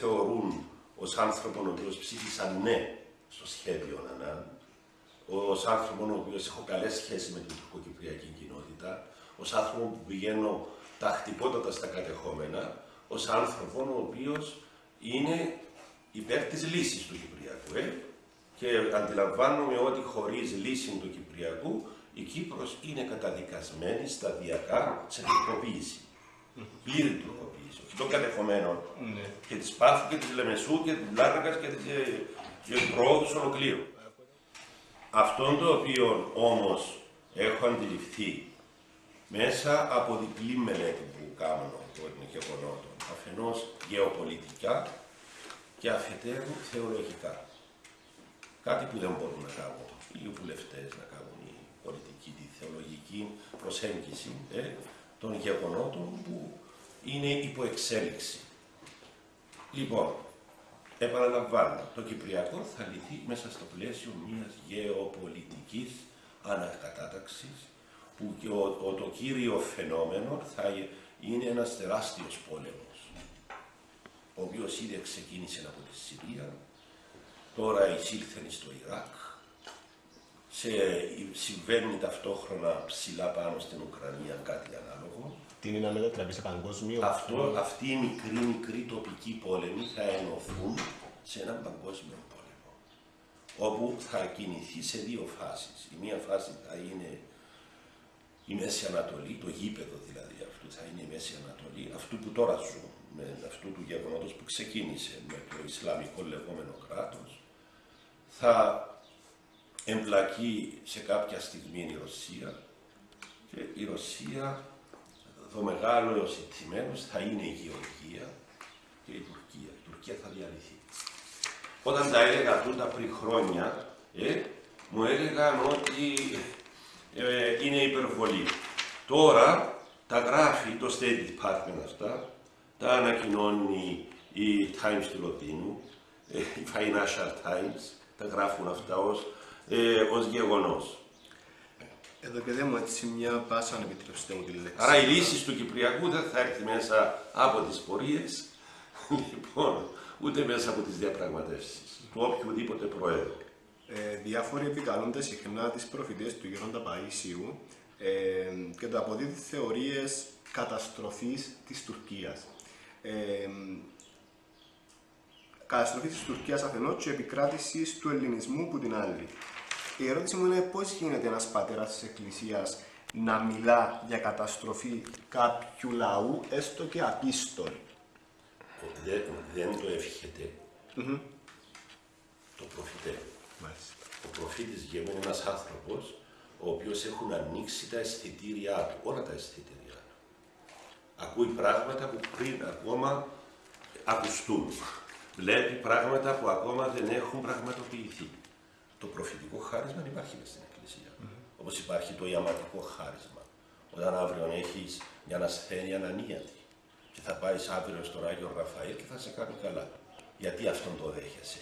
θεωρούν ως άνθρωπο ο οποίος ψήφισαν ναι στο σχέδιο ΑΝΑΝ, ως άνθρωπο ο οποίος έχω καλές σχέσεις με την τουρκοκυπριακή κοινότητα, ως άνθρωπο που πηγαίνω τα χτυπότατα στα κατεχόμενα, ως άνθρωπο ο οποίος είναι υπέρ της λύσης του Κυπριακού. Ε; Και αντιλαμβάνομαι ότι χωρίς λύση του Κυπριακού η Κύπρος είναι καταδικασμένη σταδιακά σε τουρκοποίηση. Πλήρη τουρκοποίηση. Όχι των κατεχομένων Ναι. και της Πάφου και της Λεμεσού και της Λάρνακας και της ε, και του προόδου ολοκλήρου. Αυτό το οποίο όμως έχω αντιληφθεί μέσα από διπλή μελέτη που κάνω των γεγονότων, αφενός γεωπολιτικά και αφετέρου θεολογικά. Κάτι που δεν μπορούν να κάνουν οι βουλευτές να κάνουν η πολιτική, τη θεολογική προσέγγιση ε, των γεγονότων που είναι υπό εξέλιξη. Λοιπόν, επαναλαμβάνω, το Κυπριακό θα λυθεί μέσα στο πλαίσιο μιας γεωπολιτικής ανακατάταξης που και ο, ο- το κύριο φαινόμενο θα ε- είναι ένας τεράστιος πόλεμος ο οποίος ήδη ξεκίνησε από τη Συρία, τώρα εισήλθε στο Ιράκ, σε, συμβαίνει ταυτόχρονα ψηλά πάνω στην Ουκρανία κάτι ανάλογο. Τι είναι να μετατραπεί σε παγκόσμιο. Αυτό, αυτοί οι μικροί, μικροί τοπικοί πόλεμοι θα ενωθούν σε έναν παγκόσμιο πόλεμο, όπου θα κινηθεί σε δύο φάσεις. Η μία φάση θα είναι η Μέση Ανατολή, το γήπεδο δηλαδή αυτού θα είναι η Μέση Ανατολή, αυτού που τώρα ζουν, με αυτού του γεγονότος που ξεκίνησε με το Ισλαμικό λεγόμενο κράτος, θα εμπλακεί σε κάποια στιγμή η Ρωσία και η Ρωσία, το μεγάλο ζητημένος θα είναι η Γεωργία και η Τουρκία. Η Τουρκία θα διαλυθεί. Όταν τα έλεγα τούτα πριν χρόνια, ε, μου έλεγαν ότι ε, είναι υπερβολή. Τώρα τα γράφει το State Department αυτά, τα ανακοινώνει η Times του Λονδίνου, ε, η Financial Times, τα γράφουν αυτά ως, ε, ως γεγονός. Εδώ και δεν μου έτσι μια πάσα, αν επιτρέψετε μου τη λέξη. Άρα η λύση του Κυπριακού δεν θα έρθει μέσα από τις πορείες, λοιπόν, ούτε μέσα από τις διαπραγματεύσεις του οποιοδήποτε προέδρου. Ε, διάφοροι επικαλούνται συχνά τις προφητείες του Γέροντα Παΐσιου ε, και το αποδίδουν θεωρίες καταστροφής της Τουρκίας. Ε, καταστροφή της Τουρκίας αφενός και επικράτησης του ελληνισμού που την άλλη. Η ερώτηση μου είναι πώς γίνεται ένας πατέρας της Εκκλησίας να μιλά για καταστροφή κάποιου λαού, έστω και απίστων. Δεν, δεν το εύχεται, το προφητεύει. Μάλιστα. Ο προφήτης Γέμου είναι ένας άνθρωπος ο οποίος έχουν ανοίξει τα αισθητήριά του, όλα τα αισθητήριά του. Ακούει πράγματα που πριν ακόμα ακουστούν. Βλέπει πράγματα που ακόμα δεν έχουν πραγματοποιηθεί. Το προφητικό χάρισμα υπάρχει μες στην Εκκλησία. Όπως υπάρχει το ιαματικό χάρισμα. Όταν αύριο έχεις μια ασθένεια ανανίατη και θα πάεις αύριο στον Άγιο Ραφαήλ και θα σε κάνει καλά. Γιατί αυτόν το δέχεσαι;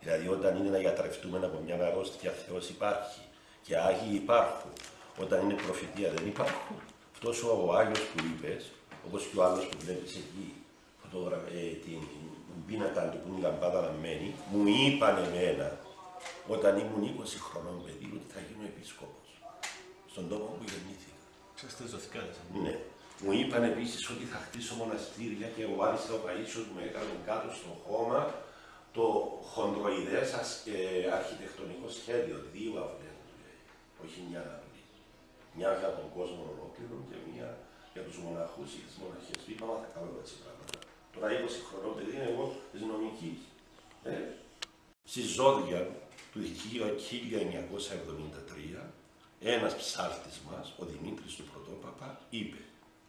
Δηλαδή όταν είναι να γιατρευτούμε από μια αρρώστια Θεός υπάρχει και Άγιοι υπάρχουν. Όταν είναι προφητεία δεν υπάρχουν. Αυτός ο Άγιος που είπες, όπως και ο άλλος που βλέπεις εκεί, φωτογρα... ε, την πίνακα του που είναι η λαμπάδα λαμμένη, μου είπαν εμένα όταν ήμουν 20 χρονών παιδί ότι θα γίνω επίσκοπος στον τόπο που γεννήθηκα. Ξέρετε, ζωθηκάδες. Ναι. Μου είπαν επίσης ότι θα χτίσω μοναστήρια και ο Άρης ο Παΐσιος μου έκανε κάτω στο χώμα το χοντροειδές ας- ε, αρχιτεκτονικό σχέδιο, δύο αυλές του λέει, όχι μια αυλή. Μια για τον κόσμο ολόκληρο και μια για τους μοναχούς ή τις μοναχές. Του είπαμε θα κάνω έτσι πράγματα. Τώρα 20 χρονών παιδί είναι εγώ της νομικής. Ε, στη ζώδια του 1973 ένας ψάλτης μας, ο Δημήτρης του Πρωτόπαπα, είπε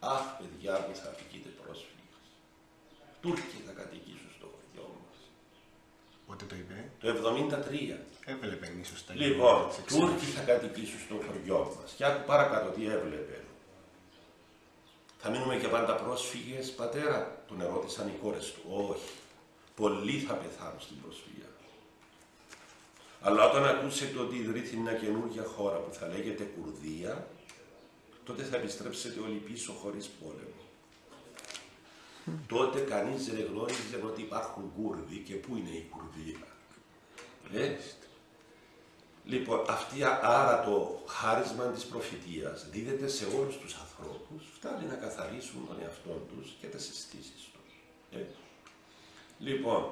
«Αχ, παιδιά μου, θα φυγείτε πρόσφυγες. Τούρκοι θα κατοικήσουν στο χωριό μας». Πότε το είπε, Το 73. έβλεπε ίσως τα Λοιπόν, γεγονότα της Τούρκοι εξέλιξης. θα κατοικήσουν στο χωριό μας. Και άκου παρακάτω τι έβλεπε. Θα μείνουμε και πάντα πρόσφυγες, πατέρα, τον ερώτησαν οι κόρες του. Όχι. Πολλοί θα πεθάνουν στην προσφυγιά. Αλλά όταν ακούσετε ότι ιδρύθηκε μια καινούργια χώρα που θα λέγεται Κουρδία, τότε θα επιστρέψετε όλοι πίσω χωρίς πόλεμο. Τότε κανείς δεν γνώριζε ότι υπάρχουν Κούρδοι και πού είναι η Κουρδία. Ε; Λοιπόν, αυτή, άρα το χάρισμα της προφητείας δίδεται σε όλους τους ανθρώπους, φτάνει να καθαρίσουν τον εαυτό τους και τις αισθήσεις τους. Ε; Λοιπόν,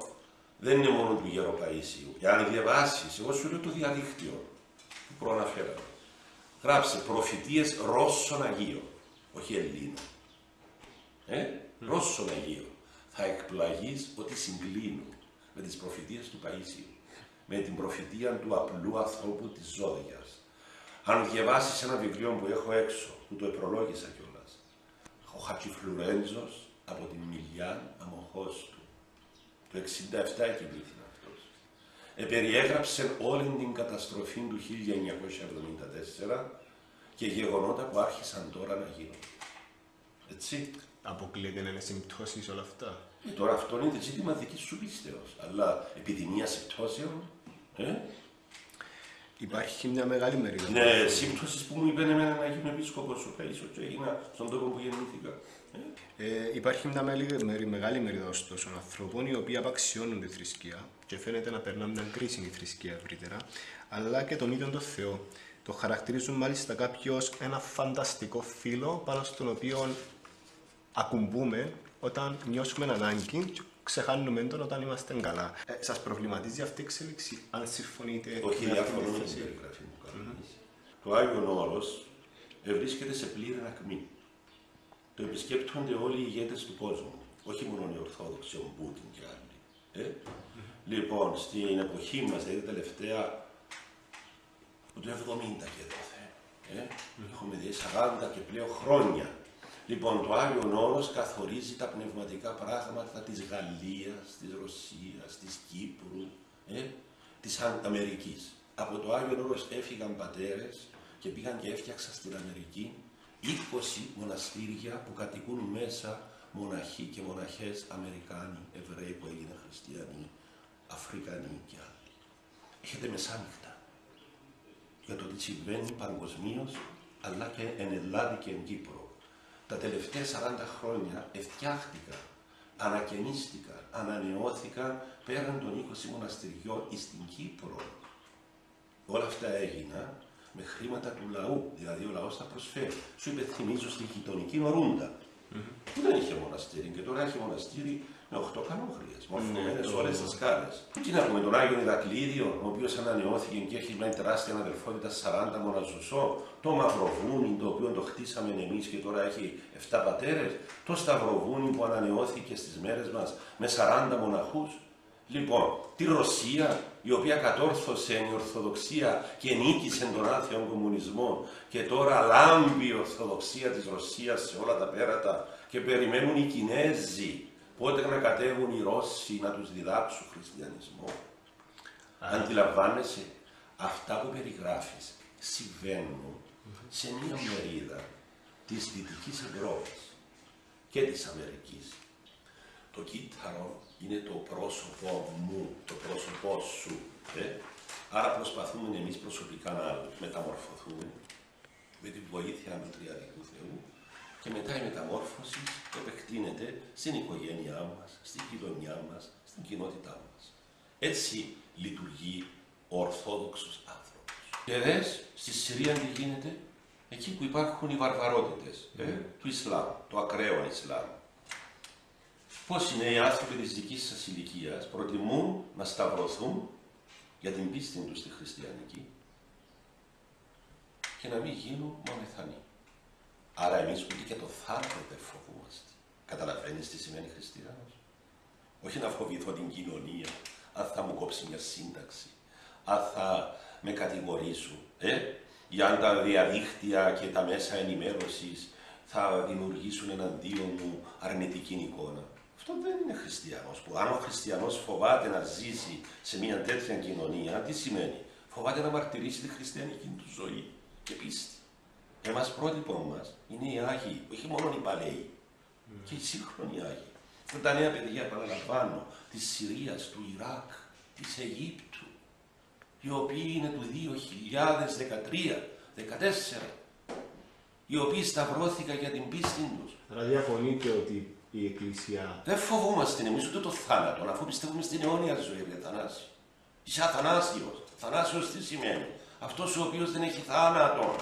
δεν είναι μόνο του Γεροπαΐσιου. Εάν διαβάσεις, εγώ σου λέω το διαδίκτυο που προαναφέραμε. Γράψε προφητείες Ρώσων Αγίων, όχι Ελλήνων. Ε, Ρώσων Αγίων. Θα εκπλαγείς ότι συγκλίνουν με τις προφητείες του Παΐσιου. Με την προφητεία του απλού ανθρώπου της Ζώδιας. Αν διαβάσεις ένα βιβλίο που έχω έξω, που το επρολόγησα κιόλας. Ο Χατζηφλουρέντζος από την Μιλιάν Αμοχώς του. Το 67 εκειμήθη αυτός. Επεριέγραψε όλη την καταστροφή του 1974 και γεγονότα που άρχισαν τώρα να γίνονται. Έτσι. Αποκλείεται να είναι συμπτώσεις όλα αυτά. Ε, τώρα αυτό είναι ζήτημα δικής σου πίστεως. Αλλά επιδημία συμπτώσεων, ε, Υπάρχει μια μεγάλη μερίδα. ναι, σύμπτωσης που μου είπε εμένα να γίνω επίσκοπος ο Παΐσος και έγινα στον τόπο που γεννήθηκα. Ε, Ε, υπάρχει μια μεγάλη, μερι- μεγάλη μερίδα ωστόσο ανθρώπων οι οποίοι απαξιώνουν τη θρησκεία και φαίνεται να περνά μια κρίση η θρησκεία ευρύτερα, αλλά και τον ίδιο τον Θεό. Το χαρακτηρίζουν μάλιστα κάποιο ένα φανταστικό φύλλο πάνω στον οποίο ακουμπούμε όταν νιώσουμε ανάγκη και ξεχάνουμε τον όταν είμαστε καλά. Ε, σας προβληματίζει αυτή η εξέλιξη, αν συμφωνείτε Όχι, με αυτή τη διαφωνώ με την θέση. περιγραφή που κάνεις. Το Άγιον Όρος βρίσκεται σε πλήρη ακμή. Το επισκέπτονται όλοι οι ηγέτες του κόσμου. Όχι μόνο οι Ορθόδοξοι, ο Πούτιν και άλλοι. Ε; Λοιπόν, στην εποχή μας, δηλαδή τελευταία, από το 70 και δόθε, ε; έχουμε δει 40 και πλέον χρόνια. Λοιπόν, το Άγιον Όρος καθορίζει τα πνευματικά πράγματα της Γαλλίας, της Ρωσίας, της Κύπρου, ε; της Αν- Αμερικής. Από το Άγιον Όρος έφυγαν πατέρες και πήγαν και έφτιαξαν στην Αμερική 20 μοναστήρια που κατοικούν μέσα μοναχοί και μοναχές Αμερικάνοι, Εβραίοι που έγιναν χριστιανοί, Αφρικανοί και άλλοι. Έχετε μεσάνυχτα για το τι συμβαίνει παγκοσμίως, αλλά και εν Ελλάδα και εν Κύπρο. Τα τελευταία 40 χρόνια εφτιάχτηκαν, ανακαινίστηκαν, ανανεώθηκαν πέραν των 20 μοναστηριών εις την Κύπρο. Όλα αυτά έγιναν με χρήματα του λαού, δηλαδή ο λαός τα προσφέρει. Σου υπενθυμίζω στη γειτονική Ορούντα, που δεν είχε μοναστήρι και τώρα έχει μοναστήρι με 8 κανόχριες, μορφωμένες όλες τις σκάλες. Τι να πούμε, τον Άγιο Ηρακλήδιο, ο οποίος ανανεώθηκε και έχει μια τεράστια αδελφότητα 40 μοναζουσό, το Μαυροβούνι, το οποίο το χτίσαμε εμείς και τώρα έχει 7 πατέρες, το Σταυροβούνι που ανανεώθηκε στις μέρες μας με 40 μοναχούς. Λοιπόν, τη Ρωσία, η οποία κατόρθωσε η Ορθοδοξία και νίκησε τον άθεο κομμουνισμό και τώρα λάμπει η Ορθοδοξία της Ρωσίας σε όλα τα πέρατα και περιμένουν οι Κινέζοι πότε να κατέβουν οι Ρώσοι να τους διδάξουν χριστιανισμό. Αντιλαμβάνεσαι, αυτά που περιγράφεις συμβαίνουν σε μία μερίδα της Δυτικής Ευρώπης και της Αμερικής. Το κύτταρο είναι το πρόσωπό μου, το πρόσωπό σου. Ε; Άρα προσπαθούμε εμείς προσωπικά να μεταμορφωθούμε με τη βοήθεια του Τριαδικού Θεού και μετά η μεταμόρφωση επεκτείνεται στην οικογένειά μας, στην κοινωνιά μας, στην κοινότητά μας. Έτσι λειτουργεί ο Ορθόδοξος άνθρωπος. Και δες, στη Συρία τι γίνεται, εκεί που υπάρχουν οι βαρβαρότητες ε, του Ισλάμ, το ακραίο Ισλάμ. Πώς είναι οι άνθρωποι της δικής σας ηλικίας προτιμούν να σταυρωθούν για την πίστη τους στη χριστιανική και να μην γίνουν μαμεθανοί. Άρα εμείς ούτε και το θάνατο δεν φοβούμαστε. Καταλαβαίνεις τι σημαίνει χριστιανός. Όχι να φοβηθώ την κοινωνία, αν θα μου κόψει μια σύνταξη, αν θα με κατηγορήσουν, ε, για αν τα διαδίκτυα και τα μέσα ενημέρωσης θα δημιουργήσουν εναντίον μου αρνητική εικόνα. Αυτό δεν είναι χριστιανός. Που αν ο χριστιανός φοβάται να ζήσει σε μια τέτοια κοινωνία, τι σημαίνει; Φοβάται να μαρτυρήσει τη χριστιανική του ζωή και πίστη. Εμάς πρότυπο μας είναι οι Άγιοι, όχι μόνο οι παλαιοί, και οι σύγχρονοι Άγιοι. Αυτά τα νέα παιδιά, επαναλαμβάνω, της Συρίας, του Ιράκ, της Αιγύπτου, οι οποίοι είναι του 2013-2014, οι οποίοι σταυρώθηκαν για την πίστη τους. Άρα διαφωνείτε ότι η Εκκλησία. Δεν φοβόμαστε εμείς ούτε το θάνατο, αφού πιστεύουμε στην αιώνια ζωή, ρε Θανάση. Είσαι αθανάσιος. Θανάσιος τι σημαίνει; Αυτός ο οποίος δεν έχει θάνατο.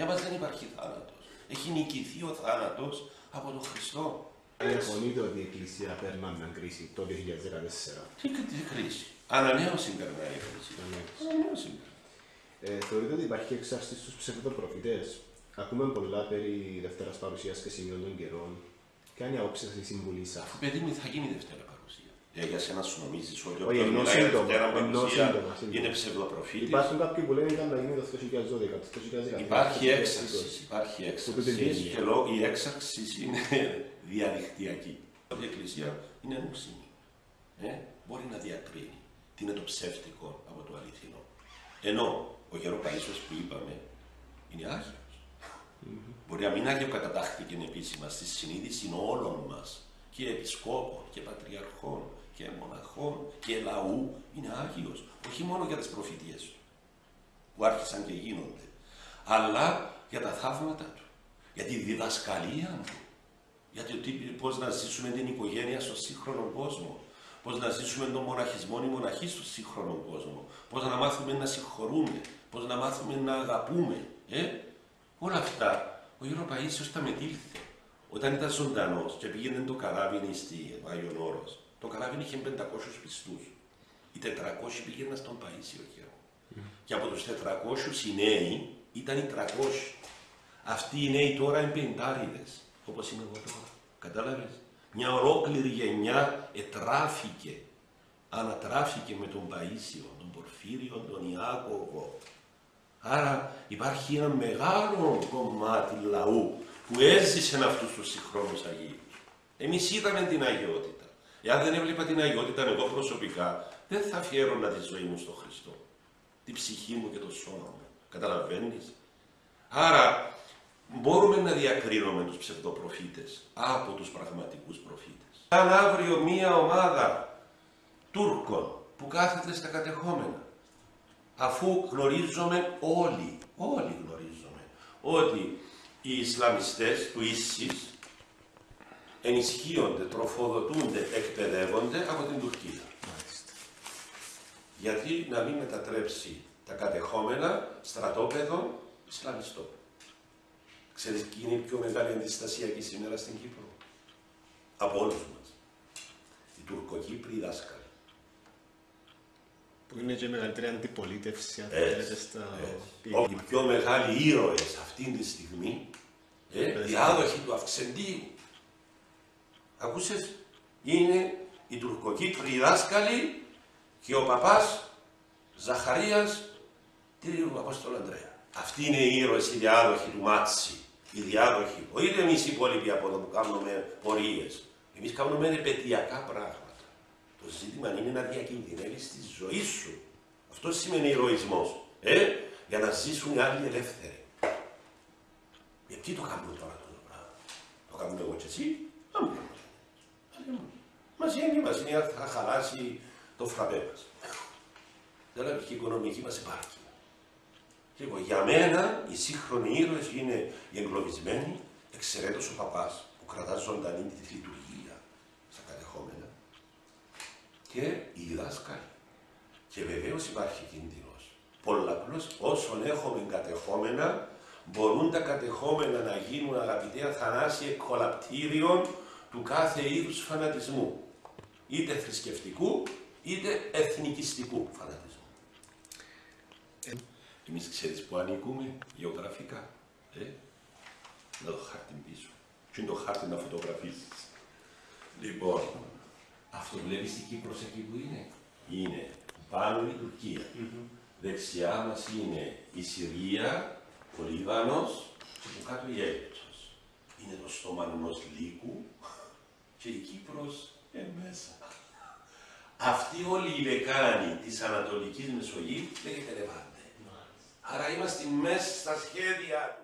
Για μας δεν υπάρχει θάνατος. Έχει νικηθεί ο θάνατος από τον Χριστό. Διαφωνείτε ότι η Εκκλησία περνά μια κρίση το 2014. Τι, τι κρίση. Ανανέωση περνάει η κρίση. Ανανέωση περνάει. Ε, θεωρείτε ότι υπάρχει εξάρτηση στους ψευδοπροφητές; Ακούμε πολλά περί Δευτέρας Παρουσίας και Σημείων των Καιρών. Ποια είναι η άποψη σας, η συμβουλή σας; Παιδί μου θα γίνει Δευτέρα παρουσία. Ε, για σένα σου νομίζεις ότι Όχι, όποιος ενώ μιλάει για σύντομα, Δευτέρα ενώ παρουσία σύντομα, σύντομα. είναι ψευδοπροφήτης. Υπάρχουν κάποιοι που λένε ήταν να γίνει το 2012, το 2013. Υπάρχει το 2020. έξαρση. Υπάρχει Που έξαρση. τούτη βγαίνει. Και λόγω η έξαρση είναι διαδικτυακή. Η Εκκλησία είναι νουσίνη. Ε, μπορεί να διακρίνει τι είναι το ψεύτικο από το αληθινό. Ενώ ο γεροπαΐσιος που είπαμε είναι άγιος. Μπορεί να μην αγιοκατατάχθηκε επίσημα στη συνείδηση όλων μας και επισκόπων και πατριαρχών και μοναχών και λαού είναι άγιος. Όχι μόνο για τις προφητείες του που άρχισαν και γίνονται, αλλά για τα θαύματα του, για τη διδασκαλία του, για το τι, πώς να ζήσουμε την οικογένεια στο σύγχρονο κόσμο, πώς να ζήσουμε τον μοναχισμό ή μοναχή στο σύγχρονο κόσμο, πώς να μάθουμε να συγχωρούμε, πώς να μάθουμε να αγαπούμε. Ε; Όλα αυτά ο Γέρο Παΐσιος τα μετήλθε. Όταν ήταν ζωντανός και πήγαινε το καράβι στη Άγιον Όρος, το καράβι είχε 500 πιστούς. Οι 400 πήγαιναν στον Παΐσιο Γέρο. Και από τους 400 οι νέοι ήταν οι 300. Αυτοί οι νέοι τώρα είναι πεντάριδες, όπως είμαι εγώ τώρα. Κατάλαβες; Μια ολόκληρη γενιά ετράφηκε, ανατράφηκε με τον Παΐσιο, τον Πορφύριο, τον Ιάκωβο. Άρα υπάρχει ένα μεγάλο κομμάτι λαού που έζησε αυτούς τους συγχρόνους Αγίους. Εμείς είδαμε την αγιότητα. Εάν δεν έβλεπα την αγιότητα εγώ προσωπικά, δεν θα αφιέρωνα τη ζωή μου στον Χριστό. Τη ψυχή μου και το σώμα μου. Καταλαβαίνεις; Άρα μπορούμε να διακρίνουμε τους ψευδοπροφήτες από τους πραγματικούς προφήτες. Αν αύριο μία ομάδα Τούρκων που κάθεται στα κατεχόμενα αφού γνωρίζουμε όλοι, όλοι γνωρίζουμε, ότι οι Ισλαμιστές του ίσης ενισχύονται, τροφοδοτούνται, εκπαιδεύονται από την Τουρκία. Μάλιστα. Γιατί να μην μετατρέψει τα κατεχόμενα στρατόπεδο Ισλαμιστών. Ξέρεις ποιοι είναι η πιο μεγάλη αντιστασιακή σήμερα στην Κύπρο; Από όλους μας. Οι Τουρκοκύπροι δάσκαλοι. Που είναι και η μεγαλύτερη αντιπολίτευση, αν Έτσι, θέλετε, στα... έτσι. Οι πιο μεγάλοι ήρωες αυτή τη στιγμή, ε, Πες. διάδοχοι του Αυξεντίου. Ακούσες, είναι οι Τουρκοκύπροι δάσκαλοι και ο παπάς Ζαχαρίας του Απόστολου Ανδρέας. Αυτοί είναι οι ήρωες, οι διάδοχοι του Μάτσι. Οι διάδοχοι. Όχι εμείς οι υπόλοιποι από εδώ που κάνουμε πορείες. Εμείς κάνουμε επαιτειακά πράγματα. Το ζήτημα είναι να διακινδυνεύεις τη ζωή σου. Αυτό σημαίνει ηρωισμός. Ε, για να ζήσουν οι άλλοι ελεύθεροι. Γιατί το κάνουμε τώρα αυτό το πράγμα; Το κάνουμε εγώ και εσύ; Να μην κάνουμε. Μας είναι, μας είναι, θα χαλάσει το φραπέ μας. Δηλαδή και η οικονομική μας υπάρχει. Και εγώ, για μένα οι σύγχρονοι ήρωες είναι οι εγκλωβισμένοι, εξαιρέτως ο παπάς που κρατάς ζωντανή τη λειτουργία στα κατεχόμενα και οι διδάσκαλοι. Και βεβαίως υπάρχει κίνδυνος. Πολλαπλώς όσων έχουμε κατεχόμενα, μπορούν τα κατεχόμενα να γίνουν αγαπητέ Αθανάση εκκολαπτήριων του κάθε είδους φανατισμού. Είτε θρησκευτικού, είτε εθνικιστικού φανατισμού. Ε. Εμείς ξέρεις που ανήκουμε γεωγραφικά. Ε; Να το χάρτη πίσω. Τι είναι το χάρτη να φωτογραφίσεις; Λοιπόν, αυτό βλέπεις η Κύπρος εκεί που είναι; Είναι πάνω η τουρκια Δεξιά μας είναι η Συρία, ο Λίβανος και από κάτω η Αίγυπτος. Είναι το στόμα ενός λύκου και η Κύπρος είναι μέσα. Αυτή όλη η λεκάνη της Ανατολικής Μεσογείου λέγεται Λεβάντε. Άρα είμαστε μέσα στα σχέδια